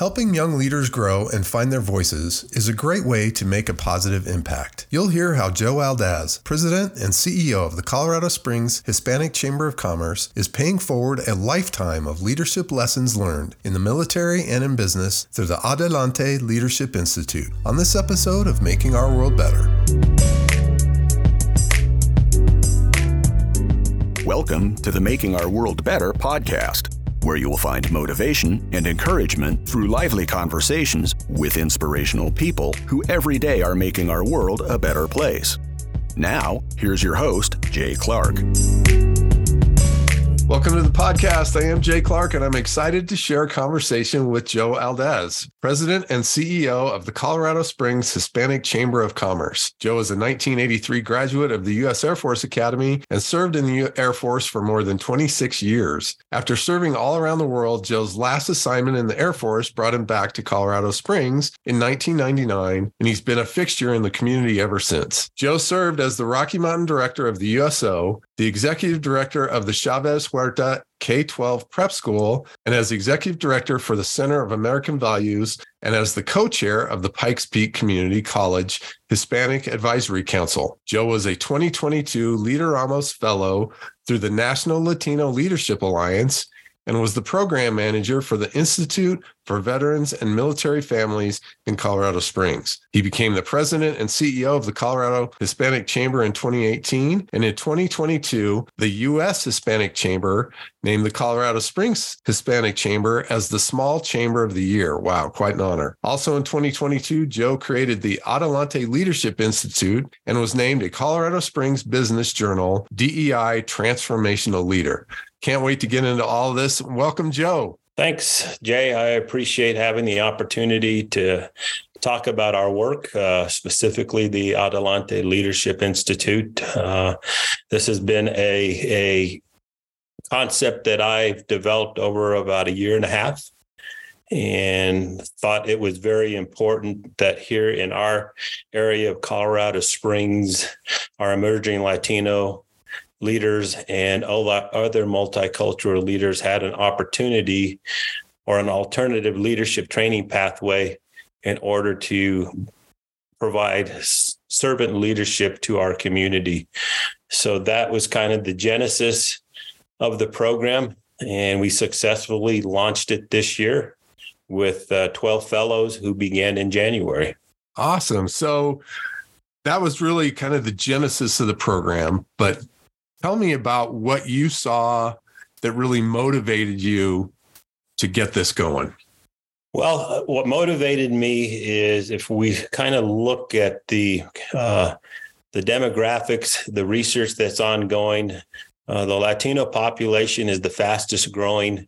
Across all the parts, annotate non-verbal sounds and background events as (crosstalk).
Helping young leaders grow and find their voices is a great way to make a positive impact. You'll hear how Joe Aldaz, President and CEO of the Colorado Springs Hispanic Chamber of Commerce, is paying forward a lifetime of leadership lessons learned in the military and in business through the Adelante Leadership Institute on this episode of Making Our World Better. Welcome to the Making Our World Better podcast where you will find motivation and encouragement through lively conversations with inspirational people who every day are making our world a better place. Now, here's your host, Jay Clark. Welcome to the podcast. I am Jay Clark, and I'm excited to share a conversation with Joe Aldaz, President and CEO of the Colorado Springs Hispanic Chamber of Commerce. Joe is a 1983 graduate of the U.S. Air Force Academy and served in the Air Force for more than 26 years. After serving all around the world, Joe's last assignment in the Air Force brought him back to Colorado Springs in 1999, and he's been a fixture in the community ever since. Joe served as the Rocky Mountain Director of the USO, the Executive Director of the Chavez K 12 Prep School, and as Executive Director for the Center of American Values, and as the co chair of the Pikes Peak Community College Hispanic Advisory Council. Joe was a 2022 Leader Ramos Fellow through the National Latino Leadership Alliance and was the program manager for the Institute for Veterans and Military Families in Colorado Springs. He became the president and CEO of the Colorado Hispanic Chamber in 2018. And in 2022, the U.S. Hispanic Chamber named the Colorado Springs Hispanic Chamber as the Small Chamber of the Year. Wow, quite an honor. Also in 2022, Joe created the Adelante Leadership Institute and was named a Colorado Springs Business Journal DEI Transformational Leader. Can't wait to get into all this. Welcome, Joe. Thanks, Jay. I appreciate having the opportunity to talk about our work, uh, specifically the Adelante Leadership Institute. Uh, this has been a, a concept that I've developed over about a year and a half and thought it was very important that here in our area of Colorado Springs, our emerging Latino leaders and other multicultural leaders had an opportunity or an alternative leadership training pathway in order to provide servant leadership to our community. So that was kind of the genesis of the program. And we successfully launched it this year with uh, 12 fellows who began in January. Awesome. So that was really kind of the genesis of the program. But Tell me about what you saw that really motivated you to get this going. Well, uh, what motivated me is if we kind of look at the uh, the demographics, the research that's ongoing. Uh, the Latino population is the fastest growing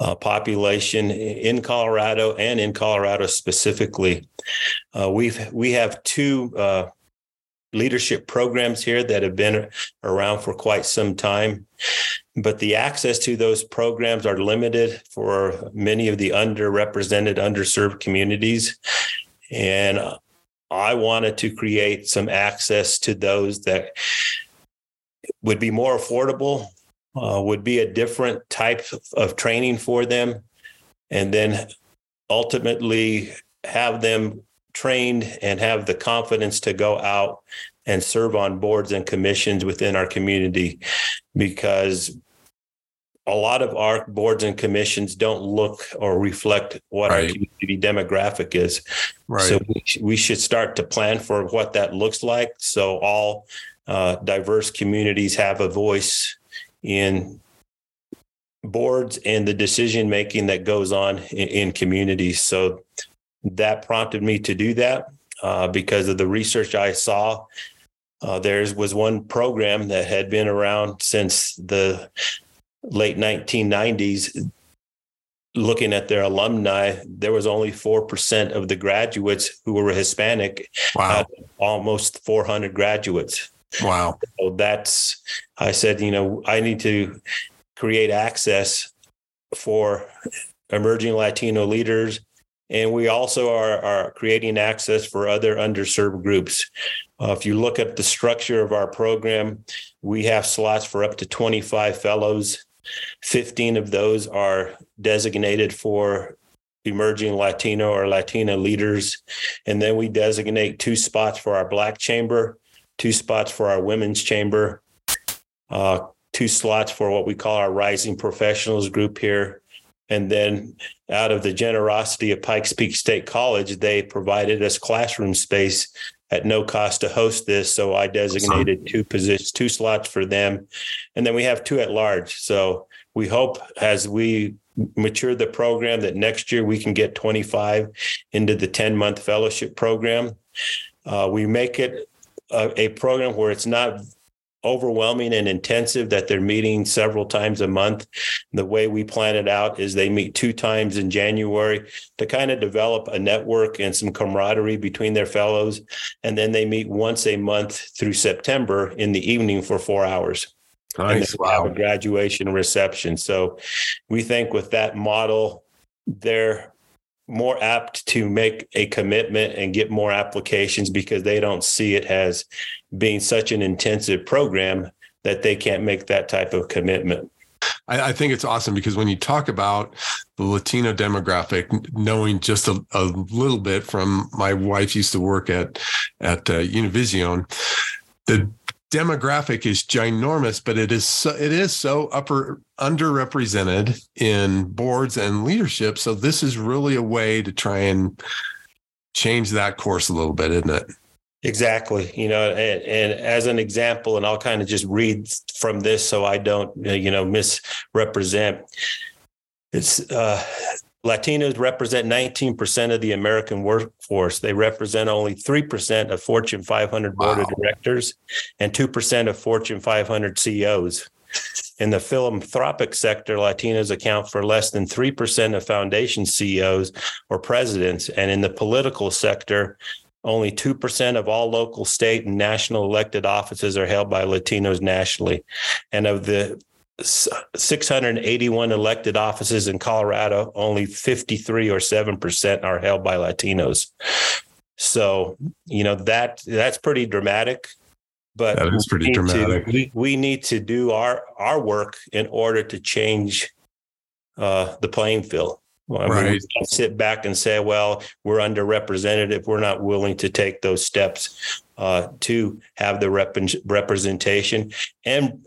uh, population in Colorado and in Colorado specifically. Uh, we've we have two uh, leadership programs here that have been around for quite some time. But the access to those programs are limited for many of the underrepresented, underserved communities. And I wanted to create some access to those that would be more affordable, uh, would be a different type of training for them, and then ultimately have them trained and have the confidence to go out and serve on boards and commissions within our community because a lot of our boards and commissions don't look or reflect what right. our community demographic is. Right. So we, we, should start to plan for what that looks like. So all uh, diverse communities have a voice in boards and the decision making that goes on in, in communities. So that prompted me to do that uh, because of the research I saw. Uh, there was one program that had been around since the late 1990s. Looking at their alumni, there was only 4% of the graduates who were Hispanic. Wow. almost 400 graduates. Wow. So that's, I said, you know, I need to create access for emerging Latino leaders and we also are, are creating access for other underserved groups. Uh, if you look at the structure of our program, we have slots for up to 25 fellows. 15 of those are designated for emerging Latino or Latina leaders. And then we designate two spots for our Black chamber, two spots for our women's chamber, uh, two slots for what we call our rising professionals group here. And then out of the generosity of Pikes Peak State College, they provided us classroom space at no cost to host this. So I designated two positions, two slots for them. And then we have two at large. So we hope as we mature the program that next year we can get 25 into the 10 month fellowship program. Uh, we make it a, a program where it's not overwhelming and intensive that they're meeting several times a month. The way we plan it out is they meet two times in January to kind of develop a network and some camaraderie between their fellows. And then they meet once a month through September in the evening for four hours. Nice. Wow. Graduation reception. So we think with that model, they're more apt to make a commitment and get more applications because they don't see it as being such an intensive program that they can't make that type of commitment. I, I, think it's awesome because when you talk about the Latino demographic, knowing just a, a little bit from my wife used to work at at uh, Univision, the demographic is ginormous, but it is so, it is so upper underrepresented in boards and leadership. So this is really a way to try and change that course a little bit, isn't it? Exactly. You know, and, and as an example, and I'll kind of just read from this so I don't, you know, misrepresent. It's uh, Latinos represent 19% of the American workforce. They represent only 3% of Fortune 500 board wow. of directors and 2% of Fortune 500 CEOs. In the philanthropic sector, Latinos account for less than 3% of foundation CEOs or presidents. And in the political sector, only 2% of all local, state, and national elected offices are held by Latinos nationally. And of the 681 elected offices in Colorado, only 53 or 7% are held by Latinos. So, you know, that that's pretty dramatic. But that is pretty dramatic. To, we, we need to do our our work in order to change uh, the playing field. Well, I right. mean, we sit back and say, well, we're underrepresented if we're not willing to take those steps uh, to have the rep- representation. And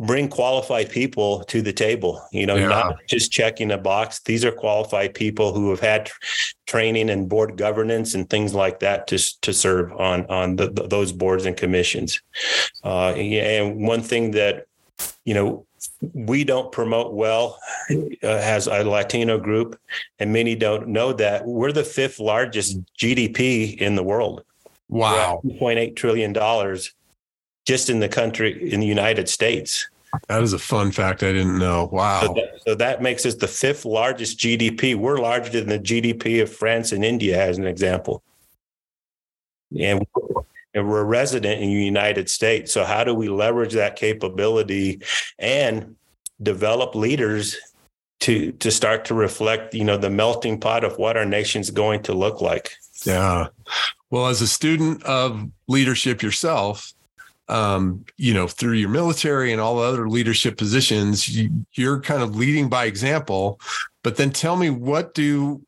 bring qualified people to the table you know yeah. not just checking a box. These are qualified people who have had training and board governance and things like that to, to serve on on the, those boards and commissions. Uh, and one thing that you know we don't promote well uh, as a latino group and many don't know that we're the fifth largest gdp in the world. Wow. 2.8 trillion dollars just in the country in the United States. That is a fun fact I didn't know. Wow. So that, so that, makes us the fifth largest GDP. We're larger than the GDP of France and India, as an example. And, and we're a resident in the United States. So, how do we leverage that capability and develop leaders to to start to reflect, you know, the melting pot of what our nation's going to look like? Yeah. Well, as a student of leadership yourself, um, you know, through your military and all the other leadership positions, you, you're kind of leading by example. But then tell me what do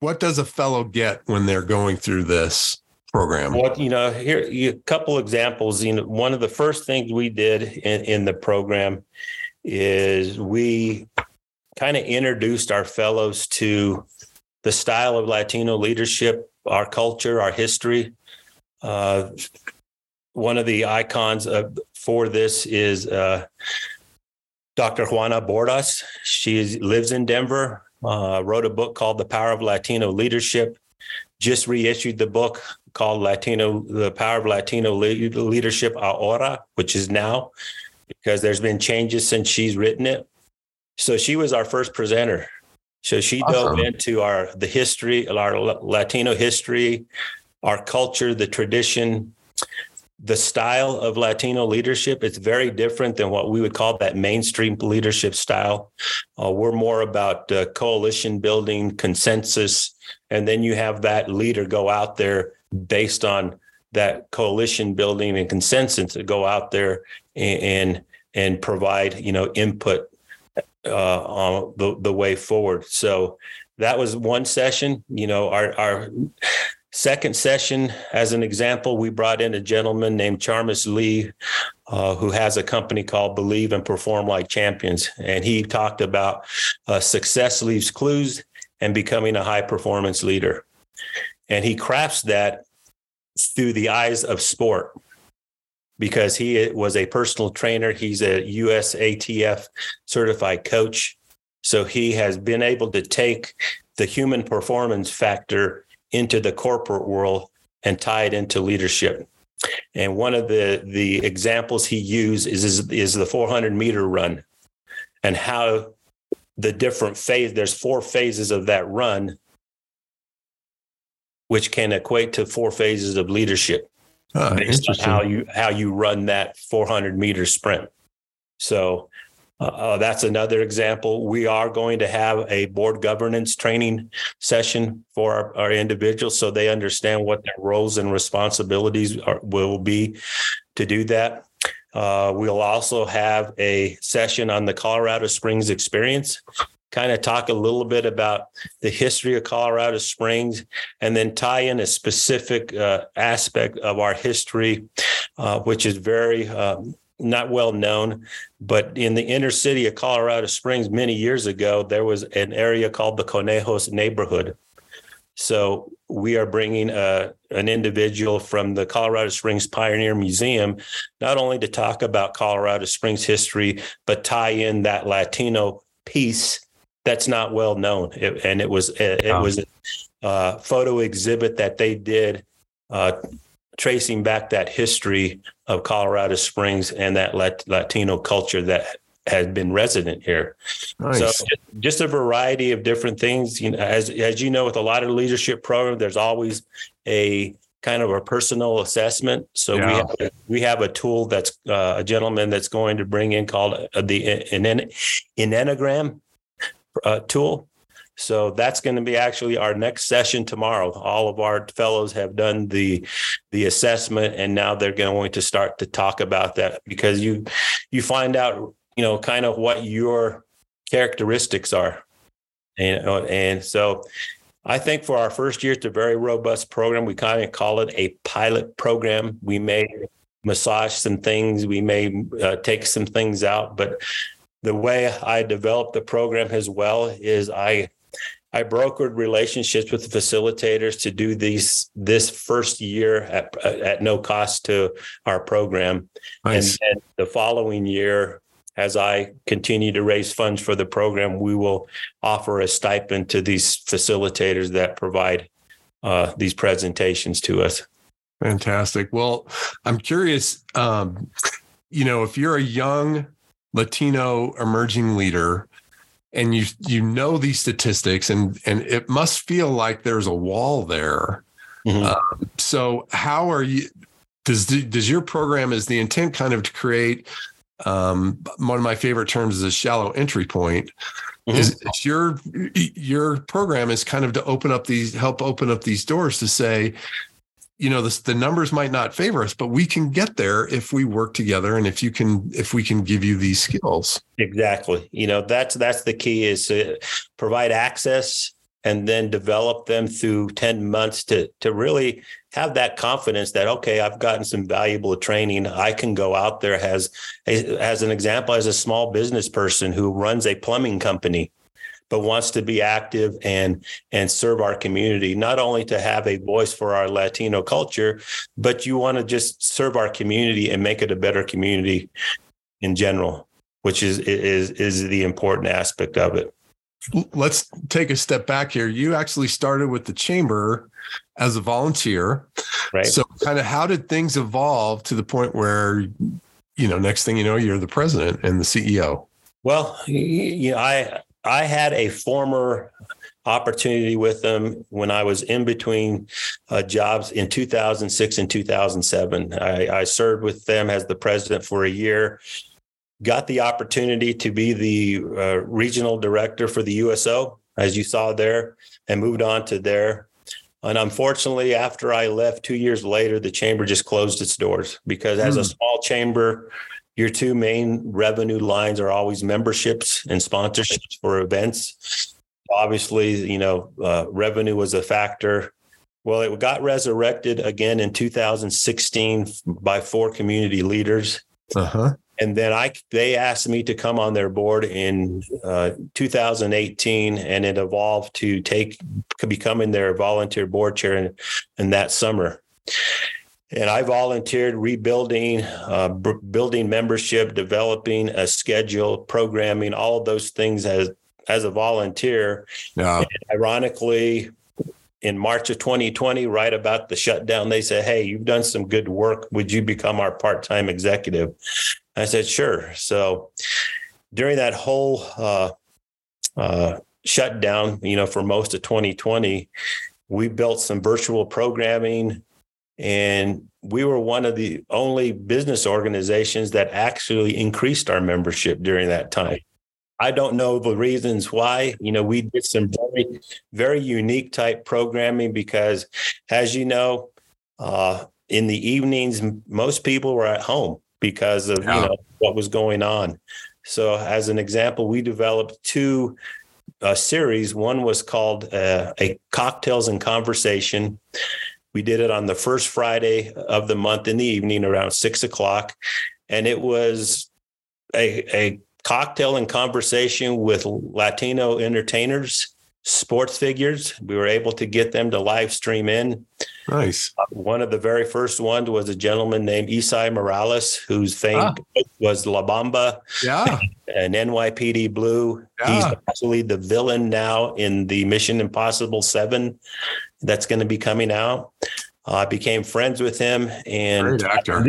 what does a fellow get when they're going through this program? What you know, here a couple examples. You know, one of the first things we did in, in the program is we kind of introduced our fellows to the style of Latino leadership, our culture, our history. Uh, one of the icons of, for this is uh, Dr. Juana Bordas. She lives in Denver, uh, wrote a book called The Power of Latino Leadership, just reissued the book called Latino, The Power of Latino Le- Leadership Ahora, which is now, because there's been changes since she's written it. So she was our first presenter. So she awesome. dove into our the history, our Latino history, our culture, the tradition, the style of Latino leadership, it's very different than what we would call that mainstream leadership style. Uh, we're more about uh, coalition building, consensus, and then you have that leader go out there based on that coalition building and consensus to go out there and and, and provide you know input uh, on the, the way forward. So that was one session. You know, our our second session, as an example, we brought in a gentleman named Charmis Lee, uh, who has a company called Believe and Perform Like Champions, and he talked about uh, success leaves clues and becoming a high performance leader, and he crafts that through the eyes of sport because he was a personal trainer. He's a USATF certified coach. So he has been able to take the human performance factor into the corporate world and tie it into leadership. And one of the the examples he used is is, is the 400 meter run and how the different phase there's four phases of that run which can equate to four phases of leadership Ah, based on how you how you run that 400 meter sprint. So uh, uh, that's another example. We are going to have a board governance training session for our, our individuals so they understand what their roles and responsibilities are, will be to do that. Uh, we'll also have a session on the Colorado Springs experience, kind of talk a little bit about the history of Colorado Springs, and then tie in a specific uh, aspect of our history, uh, which is very um, not well known. But in the inner city of Colorado Springs, many years ago, there was an area called the Conejos neighborhood. So we are bringing a, an individual from the Colorado Springs Pioneer Museum, not only to talk about Colorado Springs history, but tie in that Latino piece that's not well known. It, and it was it, Wow. was a uh, photo exhibit that they did, uh, tracing back that history of Colorado Springs and that Lat- Latino culture that has been resident here. Nice. So just, a variety of different things. You know, as as you know, with a lot of leadership programs, there's always a kind of a personal assessment. So we Yeah. have, we have a tool that's uh, a gentleman that's going to bring in called uh, the an, an Enneagram uh, tool. So that's going to be actually our next session tomorrow. All of our fellows have done the the assessment, and now they're going to start to talk about that because you you find out you know kind of what your characteristics are, you know, and so I think for our first year, it's a very robust program. We kind of call it a pilot program. We may massage some things, we may uh, take some things out, but the way I developed the program as well is I I brokered relationships with the facilitators to do these this first year at at no cost to our program, nice. and then the following year, as I continue to raise funds for the program, we will offer a stipend to these facilitators that provide uh, these presentations to us. Fantastic. Well, I'm curious, um, you know, if you're a young Latino emerging leader and you you know these statistics and and it must feel like there's a wall there. Mhm. Uh, so how are you does the, does your program is the intent kind of to create um, one of my favorite terms is a shallow entry point is, is your your program is kind of to open up these help open up these doors to say you know the, the numbers might not favor us but we can get there if we work together and if you can if we can give you these skills Exactly. You know, that's that's the key is to provide access and then develop them through 10 months to to really have that confidence that okay, I've gotten some valuable training. I can go out there as as an example as a small business person who runs a plumbing company but wants to be active and and serve our community not only to have a voice for our latino culture but you want to just serve our community and make it a better community in general which is is is the important aspect of it. let's take a step back here you actually started with the chamber as a volunteer Right. so kind of how did things evolve to the point where you know next thing you know you're the president and the ceo well, you know, I I had a former opportunity with them when I was in between uh, jobs in 2006 and 2007. I, I served with them as the president for a year. Got the opportunity to be the uh, regional director for the USO, as you saw there, and moved on to there. And unfortunately, after I left two years later, the chamber just closed its doors because, as a Hmm. small chamber, your two main revenue lines are always memberships and sponsorships for events. Obviously, you know, uh, revenue was a factor. Well, it got resurrected again in 2016 by four community leaders. Uh-huh. And then I they asked me to come on their board in uh, 2018, and it evolved to take becoming their volunteer board chair in, in that summer. And I volunteered rebuilding, uh, b- building membership, developing a schedule, programming, all of those things as as a volunteer. Yeah. And ironically, in March of 2020, right about the shutdown, they said, Hey, you've done some good work. Would you become our part time executive? I said, Sure. So during that whole uh, uh, shutdown, you know, for most of 2020, we built some virtual programming and we were one of the only business organizations that actually increased our membership during that time. I don't know the reasons why. You know, we did some very, very unique type programming because, as you know, uh, in the evenings, most people were at home because of Yeah. you know what was going on. So, as an example, we developed two uh, series. One was called uh, a cocktails and conversation. We did it on the first Friday of the month in the evening around six o'clock, and it was a, a cocktail and conversation with Latino entertainers, sports figures. We were able to get them to live stream in. Nice. Uh, one of the very first ones was a gentleman named Esai Morales, whose fame ah. was La Bamba Yeah. (laughs) and NYPD Blue. Yeah. He's actually the villain now in the Mission Impossible 7 that's going to be coming out. Uh, I became friends with him and actor.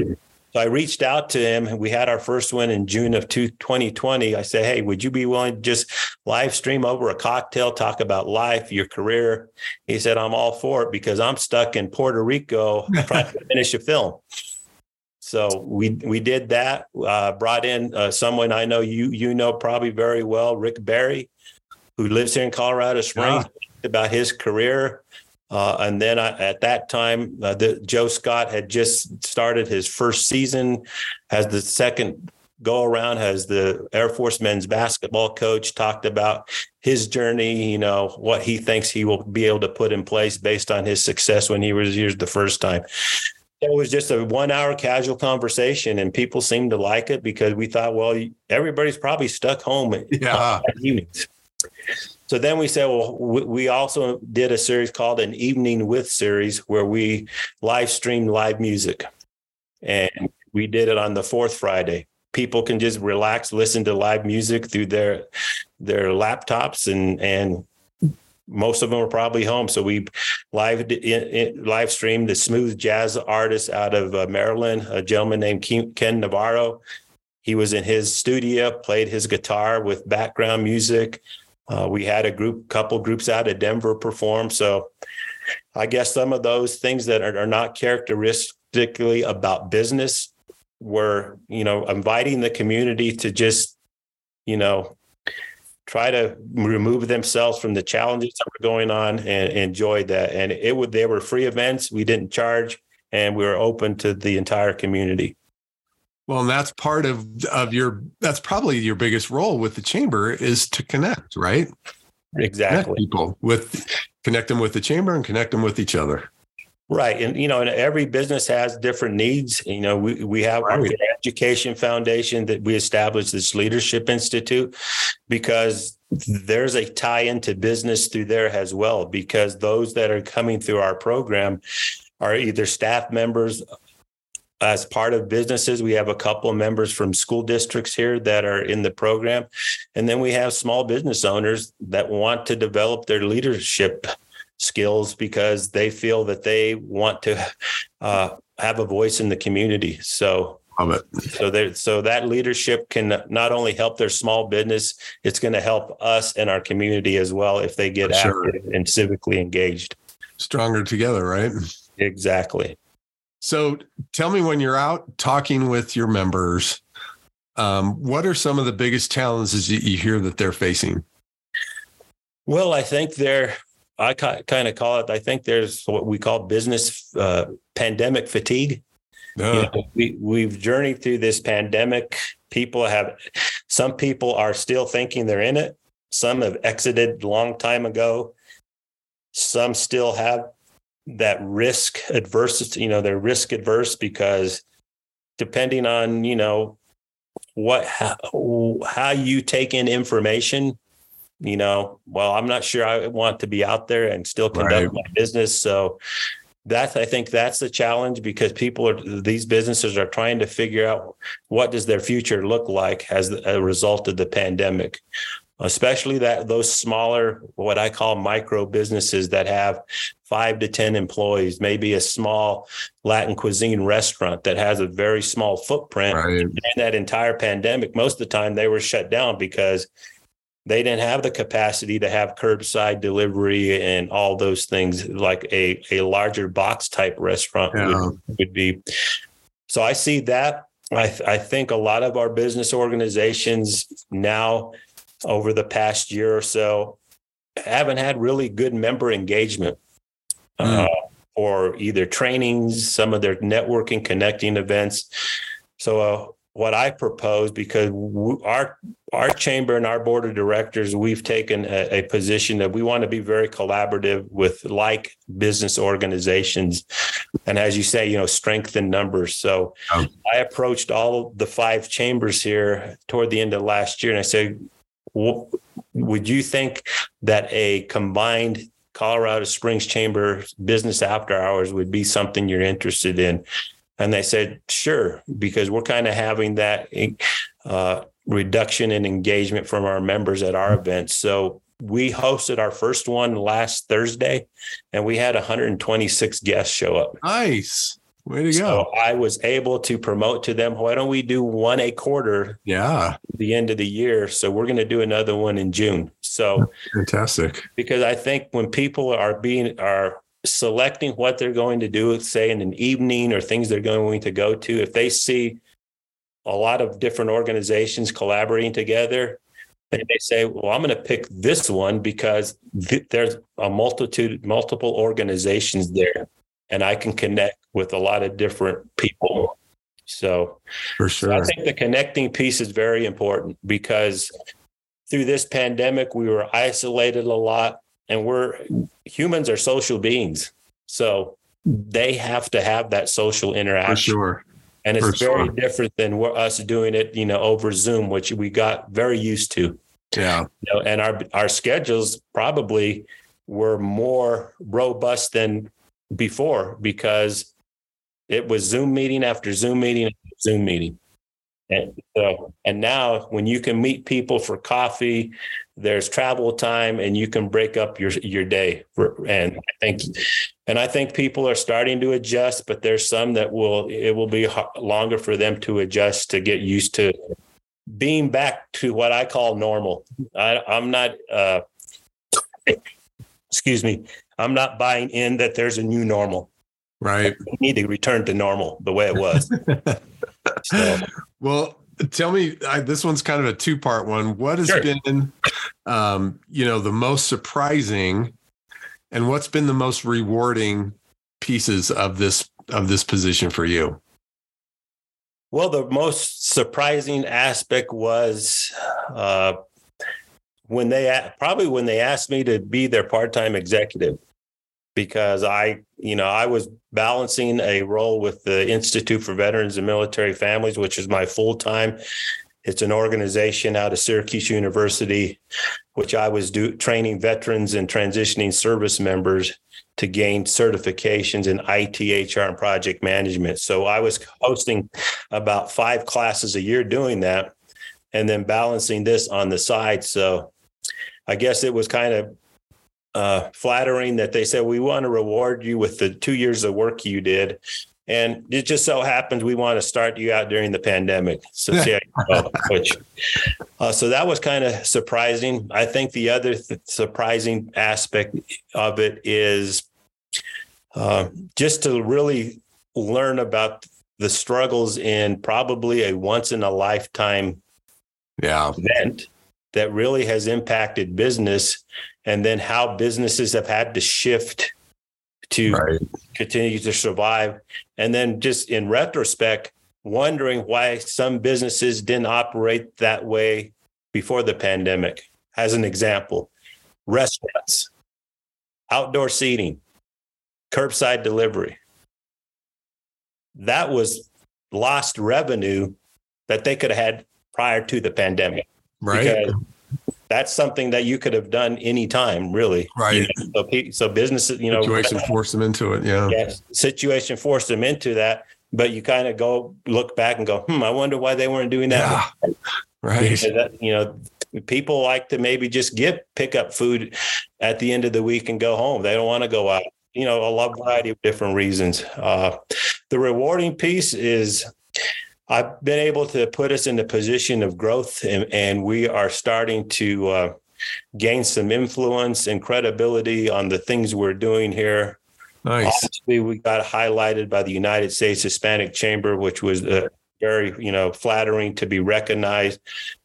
so I reached out to him. We had our first one in June of two, 2020. I said, Hey, would you be willing to just live stream over a cocktail, talk about life, your career? He said, I'm all for it because I'm stuck in Puerto Rico (laughs) trying to finish a film. So we we did that. Uh, brought in uh, someone I know you you know probably very well, Rick Barry, who lives here in Colorado Springs. About his career, uh, and then I, at that time, uh, the, Joe Scott had just started his first season as the second go around as the Air Force men's basketball coach. Talked about his journey, you know, what he thinks he will be able to put in place based on his success when he was here the first time. It was just a one hour casual conversation, and people seemed to like it because we thought, well, everybody's probably stuck home Yeah. evenings. So then we said, well, we also did a series called an Evening with series where we live streamed live music. And we did it on the fourth Friday. People can just relax, listen to live music through their their laptops and and most of them are probably home. So we live live streamed the smooth jazz artist out of uh, Maryland, a gentleman named Ken Navarro. He was in his studio, played his guitar with background music. Uh, we had a group, couple groups out of Denver perform. So I guess some of those things that are, are not characteristically about business were, you know, inviting the community to just, you know, try to remove themselves from the challenges that were going on and enjoy that. And it would, they were free events. We didn't charge and we were open to the entire community. Well, and that's part of of your that's probably your biggest role with the chamber is to connect, right? Exactly. Connect people with connect them with the chamber and connect them with each other. Right. And, you know, and every business has different needs. You know, we, we have our Right. education foundation that we established this leadership institute because there's a tie into business through there as well, because those that are coming through our program are either staff members as part of businesses. We have a couple of members from school districts here that are in the program. And then we have small business owners that want to develop their leadership skills because they feel that they want to uh, have a voice in the community. So, so there, so that leadership can not only help their small business, it's going to help us and our community as well if they get sure. active and civically engaged. Stronger together, right? Exactly. So tell me when you're out talking with your members, um, what are some of the biggest challenges that you hear that they're facing? Well, I think there, I kind of call it. I think there's what we call business uh, pandemic fatigue. You Uh, know, we we've journeyed through this pandemic. People have, some people are still thinking they're in it. Some have exited long time ago. Some still have that risk adverse, you know, they're risk adverse because depending on, you know, what how, how you take in information, you know, well, I'm not sure I want to be out there and still conduct right. my business. So that's I think that's the challenge because people are these businesses are trying to figure out what does their future look like as a result of the pandemic especially that those smaller what i call micro businesses that have five to ten employees maybe a small latin cuisine restaurant that has a very small footprint right. in that entire pandemic most of the time they were shut down because they didn't have the capacity to have curbside delivery and all those things like a, a larger box type restaurant yeah. would, would be so i see that I, th- I think a lot of our business organizations now over the past year or so haven't had really good member engagement mm. uh, or either trainings, some of their networking, connecting events. So, uh, what I propose, because we, our our chamber and our board of directors, we've taken a, a, position that we want to be very collaborative with like business organizations, and as you say, you know, strengthen numbers. So, oh. I approached all the five chambers here toward the end of last year, and I said, would you think that a combined Colorado Springs Chamber business after hours would be something you're interested in? And they said, sure, because we're kind of having that uh, reduction in engagement from our members at our events. So we hosted our first one last Thursday and we had 126 guests show up. Nice. Way to so go. I was able to promote to them, why don't we do one a quarter? Yeah. The end of the year. So we're going to do another one in June. So fantastic. Because I think when people are being, are selecting what they're going to do, say in an evening or things they're going to go to, if they see a lot of different organizations collaborating together, and they say, well, I'm going to pick this one because th- there's a multitude, multiple organizations there and I can connect with a lot of different people. So, for sure, so I think the connecting piece is very important because through this pandemic, we were isolated a lot, and we're humans are social beings. So they have to have that social interaction. For sure. And it's for very sure. different than us doing it, you know, over Zoom, which we got very used to. Yeah. You know, and our our schedules probably were more robust than before because it was Zoom meeting after Zoom meeting after Zoom meeting. And so, and now when you can meet people for coffee, there's travel time and you can break up your your day. And I think, and I think people are starting to adjust, but there's some that will it will be longer for them to adjust to get used to being back to what I call normal. I, I'm not. Uh, excuse me. I'm not buying in that there's a new normal. Right. We need to return to normal the way it was. (laughs) so. Well, tell me, I, this one's kind of a two part one. What has sure. been, um, you know, the most surprising and what's been the most rewarding pieces of this of this position for you? Well, the most surprising aspect was uh, when they probably when they asked me to be their part-time executive because I, you know, I was balancing a role with the Institute for Veterans and Military Families, which is my full-time. It's an organization out of Syracuse University, which I was do, training veterans and transitioning service members to gain certifications in IT, HR, and project management. So I was hosting about five classes a year doing that and then balancing this on the side. So I guess it was kind of uh, flattering that they said, we want to reward you with the two years of work you did. And it just so happens we want to start you out during the pandemic. So, which, uh, so that was kind of surprising. I think the other th- surprising aspect of it is uh, just to really learn about the struggles in probably a once in a lifetime yeah. event that really has impacted business and then how businesses have had to shift to right. continue to survive and then just in retrospect wondering why some businesses didn't operate that way before the pandemic as an example, restaurants, outdoor seating, curbside delivery. That was lost revenue that they could have had prior to the pandemic. Right. That's something that you could have done anytime, really. Right. You know, so, so businesses, you know, situation forced them into it. Yeah. yeah, situation forced them into that. But you kind of go look back and go, hmm, I wonder why they weren't doing that. Yeah. Right. That, you know, people like to maybe just get pick up food at the end of the week and go home. They don't want to go out. You know, a lot variety of different reasons. Uh, the rewarding piece is I've been able to put us in the position of growth, and, and we are starting to uh, gain some influence and credibility on the things we're doing here. Nice. Obviously, we got highlighted by the United States Hispanic Chamber, which was uh, very, you know, flattering to be recognized.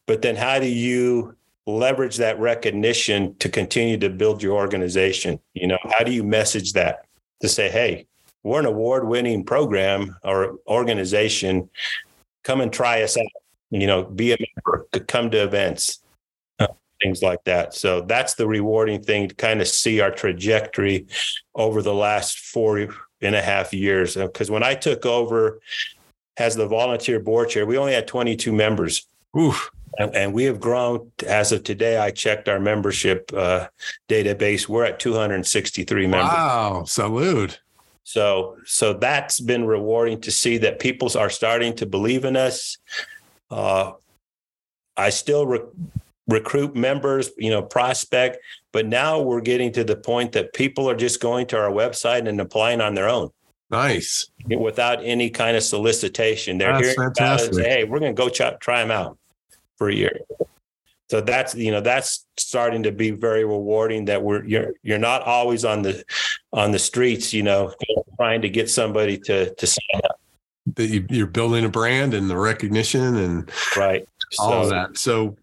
But then, how do you leverage that recognition to continue to build your organization? You know, how do you message that to say, "Hey, we're an award-winning program or organization. Come and try us out. You know, be a member, come to events." things like that. So that's the rewarding thing to kind of see our trajectory over the last four and a half years. Because when I took over as the volunteer board chair, we only had 22 members. Oof. And, and we have grown as of today. I checked our membership uh, database. We're at 263 members. Wow. Salute. So, so that's been rewarding to see that people are starting to believe in us. Uh, I still re- recruit members, you know, prospect. But now we're getting to the point that people are just going to our website and applying on their own. Nice. Without any kind of solicitation. They're That's hearing fantastic. about it and say, hey, we're going to go ch- try them out for a year. So that's you know that's starting to be very rewarding that we're you're you're not always on the on the streets you know trying to get somebody to to sign up That you, you're building a brand and the recognition and right all of that. So,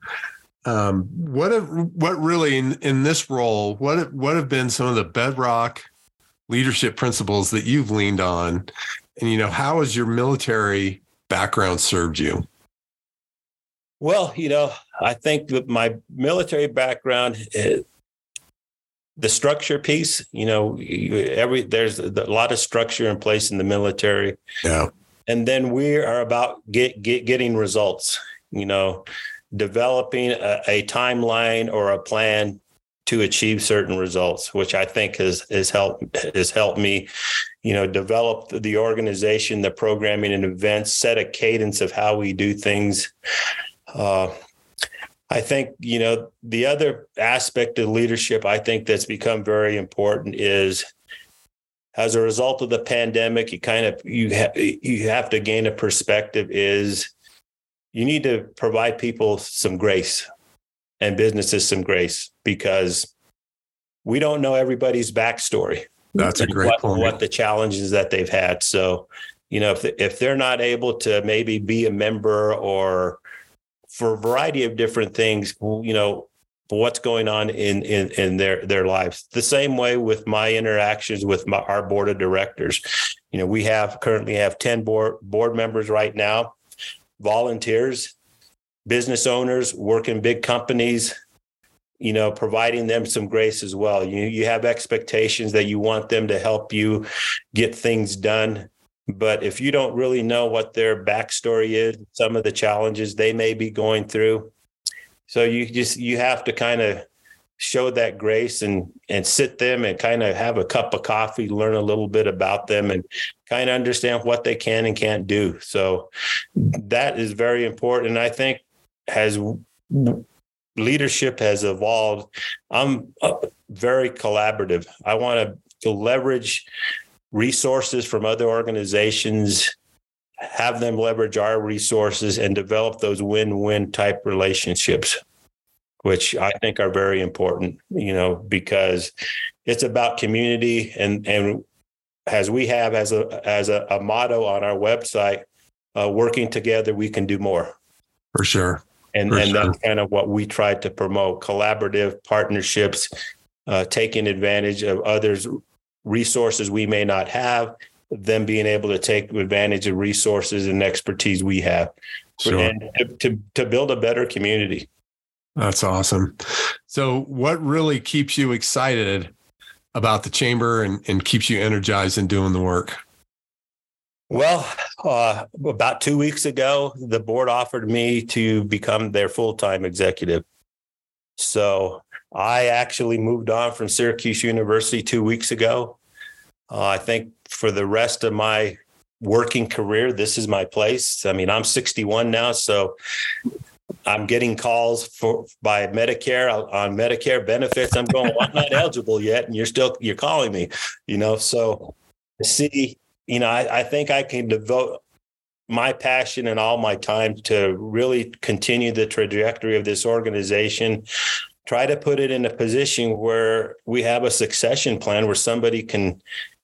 um, what have, what really in, in this role, what have, what have been some of the bedrock leadership principles that you've leaned on? And, you know, how has your military background served you? Well, you know, I think that my military background, eh, the structure piece, you know, every there's a lot of structure in place in the military, Yeah. and then we are about get, get getting results. You know, developing a, a timeline or a plan to achieve certain results, which I think has has helped has helped me, you know, develop the organization, the programming and events, set a cadence of how we do things. Uh, I think you know the other aspect of leadership I think that's become very important is as a result of the pandemic, you kind of you have you have to gain a perspective is you need to provide people some grace and businesses some grace because we don't know everybody's backstory That's a great what, point. what the challenges that they've had. So, you know, if if they're not able to maybe be a member or for a variety of different things, you know, what's going on in in in their their lives. The same way with my interactions with my, our board of directors. You know, we have currently have 10 board board members right now, volunteers, business owners, work in big companies, you know, providing them some grace as well. You you have expectations that you want them to help you get things done. But if you don't really know what their backstory is, some of the challenges they may be going through, so you just you have to kind of show that grace and and sit them and kind of have a cup of coffee, learn a little bit about them, and kind of understand what they can and can't do. So that is very important. I think has leadership has evolved. I'm uh, very collaborative. I want to leverage resources from other organizations, have them leverage our resources, and develop those win-win type relationships, which I think are very important. You know, because it's about community and and as we have as a as a, a motto on our website, uh, working together we can do more For sure. and For and sure. that's kind of what we try to promote collaborative partnerships uh, taking advantage of others resources we may not have them being able to take advantage of resources and expertise we have Sure. and to, to, to build a better community That's awesome. So, what really keeps you excited about the chamber and, and keeps you energized in doing the work? Well, uh, about two weeks ago, the board offered me to become their full time executive. So I actually moved on from Syracuse University two weeks ago. Uh, I think for the rest of my working career, this is my place. I mean, I'm 61 now, so I'm getting calls for by Medicare on Medicare benefits. I'm going, well, I'm not (laughs) eligible yet, and you're still you're calling me, you know. So see, you know, I, I think I can devote my passion and all my time to really continue the trajectory of this organization try to put it in a position where we have a succession plan where somebody can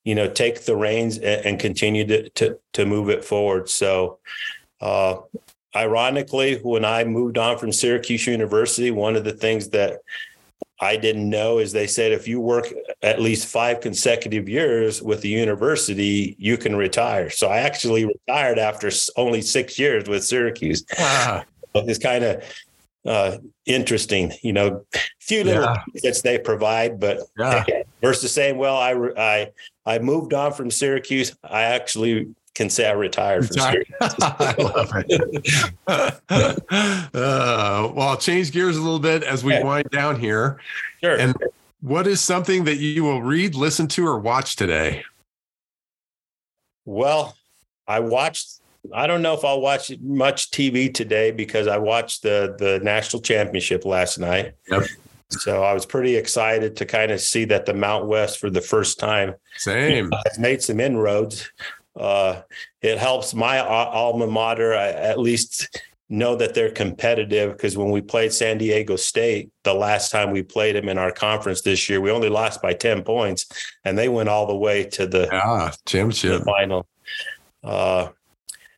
you know take the reins and, and continue to, to, to move it forward so uh, ironically when i moved on from syracuse university one of the things that I didn't know is they said if you work at least five consecutive years with the university, you can retire. So I actually retired after only six years with Syracuse. It's kind of uh, interesting, you know, few little yeah. that they provide, but yeah. (laughs) versus saying, well, I, I, I moved on from Syracuse. I actually can say I retired from Syracuse. (laughs) I love it. (laughs) uh, well, I'll change gears a little bit as we wind down here. Sure. And what is something that you will read, listen to, or watch today? Well, I watched I don't know if I'll watch much TV today because I watched the the national championship last night. Yep. So I was pretty excited to kind of see that the Mount West for the first time. Same. Has made some inroads. Uh, it helps my alma mater I, at least know that they're competitive because when we played San Diego State the last time we played them in our conference this year, we only lost by 10 points and they went all the way to the, ah, championship the final. Uh,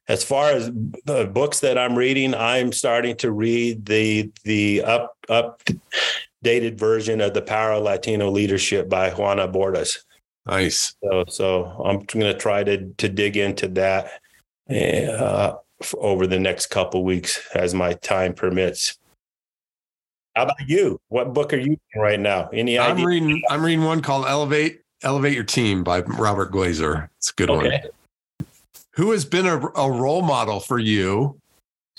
as far as the books that I'm reading, I'm starting to read the the up updated version of the Power of Latino Leadership by Juana Bordas. Nice. So so I'm going to try to to dig into that uh, over the next couple weeks as my time permits. How about you? What book are you reading right now? Any I'm reading. I'm reading one called "Elevate Elevate Your Team" by Robert Glazer. It's a good okay. one who has been a, a role model for you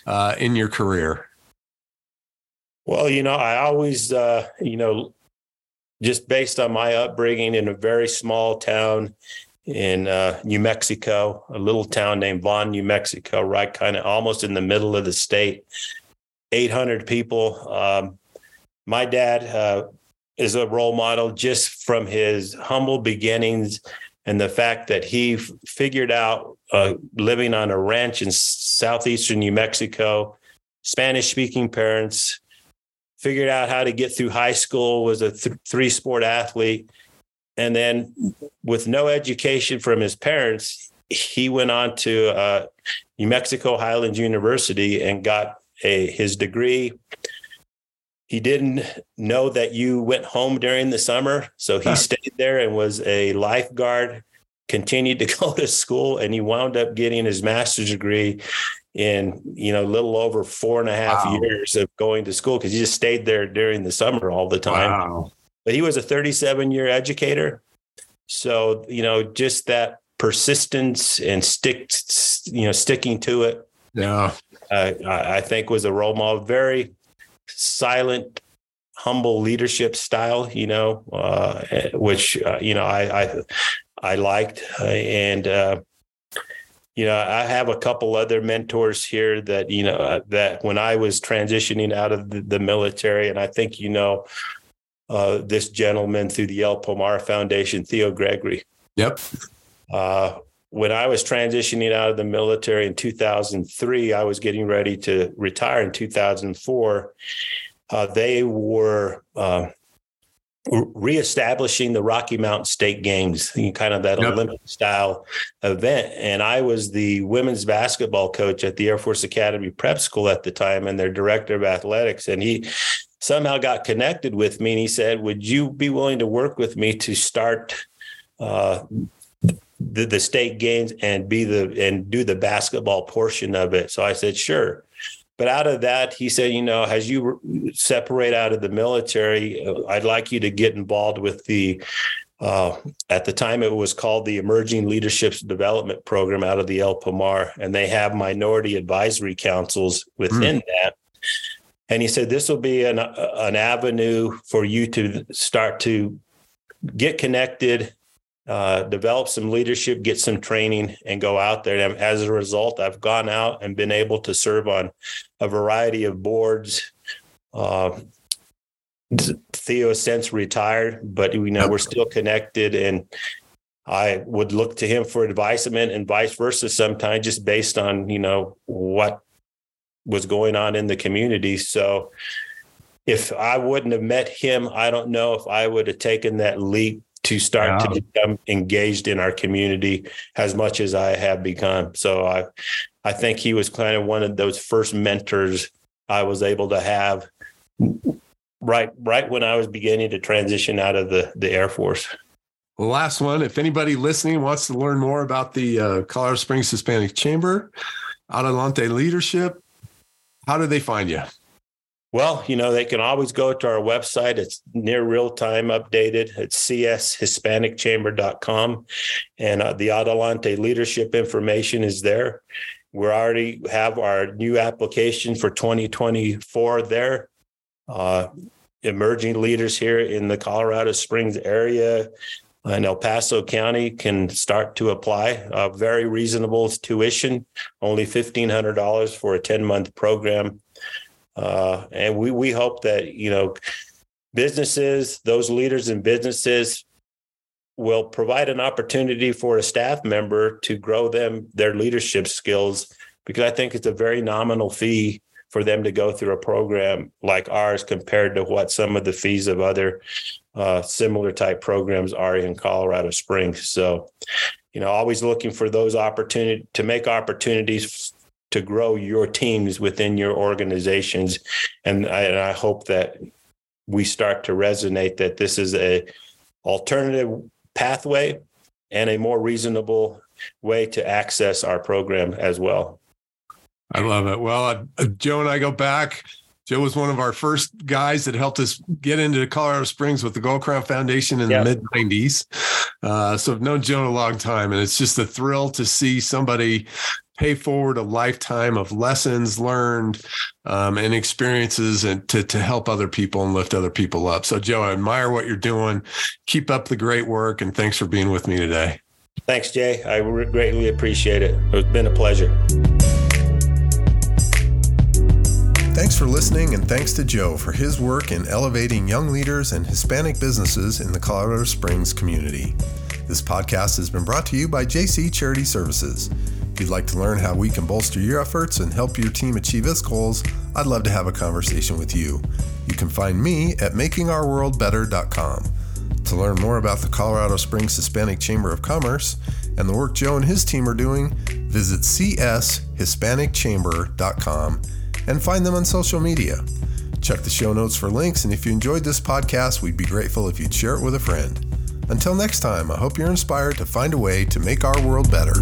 uh, in your career? Well, you know, I always, uh, you know, just based on my upbringing in a very small town in uh, New Mexico, a little town named Vaughn, New Mexico, right kind of almost in the middle of the state, 800 people. Um, my dad uh, is a role model just from his humble beginnings and the fact that he f- figured out uh, living on a ranch in southeastern New Mexico, Spanish speaking parents, figured out how to get through high school, was a th- three sport athlete. And then, with no education from his parents, he went on to uh, New Mexico Highlands University and got a his degree he didn't know that you went home during the summer. So he huh. stayed there and was a lifeguard, continued to (laughs) go to school, and he wound up getting his master's degree in, you know, a little over four and a half wow. years of going to school because he just stayed there during the summer all the time. Wow. But he was a 37 year educator. So, you know, just that persistence and stick, you know, sticking to it. Yeah. Uh, I think was a role model. Very, silent, humble leadership style, you know, uh, which uh, you know I I, I liked, uh, and uh, you know I have a couple other mentors here that you know uh, that when I was transitioning out of the, the military, and I think you know uh, this gentleman through the El Pomar Foundation, Theo Gregory. Yep. When I was transitioning out of the military in 2003, I was getting ready to retire in 2004. Uh, they were uh, reestablishing the Rocky Mountain State Games, kind of that yep. Olympic style event. And I was the women's basketball coach at the Air Force Academy Prep School at the time and their director of athletics. And he somehow got connected with me and he said, Would you be willing to work with me to start? Uh, the, the state games and be the and do the basketball portion of it. So I said, sure. but out of that, he said, you know, as you separate out of the military, uh, I'd like you to get involved with the uh, at the time, it was called the Emerging Leadership Development Program out of the El Pomar, and they have minority advisory councils within mm. that. And he said this will be an an avenue for you to start to get connected, uh, develop some leadership, get some training, and go out there. And as a result, I've gone out and been able to serve on a variety of boards. Uh, Theo has since retired, but we know we're still connected and I would look to him for advisement and vice versa sometimes just based on, you know, what was going on in the community. So if I wouldn't have met him, I don't know if I would have taken that leap to start to become engaged in our community as much as I have become. So I I think he was kind of one of those first mentors I was able to have right right when I was beginning to transition out of the the Air Force. The last one, if anybody listening wants to learn more about the uh, Colorado Springs Hispanic Chamber, Adelante Leadership, how do they find you? Well, you know, they can always go to our website. It's near real time updated. It's cshispanicchamber.com. And uh, the Adelante leadership information is there. We already have our new application for 2024 there uh, emerging leaders here in the Colorado Springs area and El Paso County can start to apply. A very reasonable tuition, only $1,500 for a 10 month program. Uh, and we, we hope that, you know, businesses, those leaders in businesses will provide an opportunity for a staff member to grow them, their leadership skills, because I think it's a very nominal fee for them to go through a program like ours compared to what some of the fees of other uh, similar type programs are in Colorado Springs. So, you know, always looking for those opportunities to make opportunities to grow your teams within your organizations. And I, and I hope that we start to resonate that this is a alternative pathway and a more reasonable way to access our program as well. I love it. Well, uh, Joe and I go back. Joe was one of our first guys that helped us get into Colorado Springs with the Gold Crown Foundation in the mid 90s. Uh, so I've known Joe a long time, and it's just a thrill to see somebody pay forward a lifetime of lessons learned um, and experiences and to, to help other people and lift other people up. So, Joe, I admire what you're doing. Keep up the great work, and thanks for being with me today. Thanks, Jay. I greatly appreciate it. It's been a pleasure. Thanks for listening, and thanks to Joe for his work in elevating young leaders and Hispanic businesses in the Colorado Springs community. This podcast has been brought to you by JC Charity Services. If you'd like to learn how we can bolster your efforts and help your team achieve its goals, I'd love to have a conversation with you. You can find me at makingourworldbetter.com. To learn more about the Colorado Springs Hispanic Chamber of Commerce and the work Joe and his team are doing, visit cshispanicchamber.com and find them on social media. Check the show notes for links, and if you enjoyed this podcast, we'd be grateful if you'd share it with a friend. Until next time, I hope you're inspired to find a way to make our world better.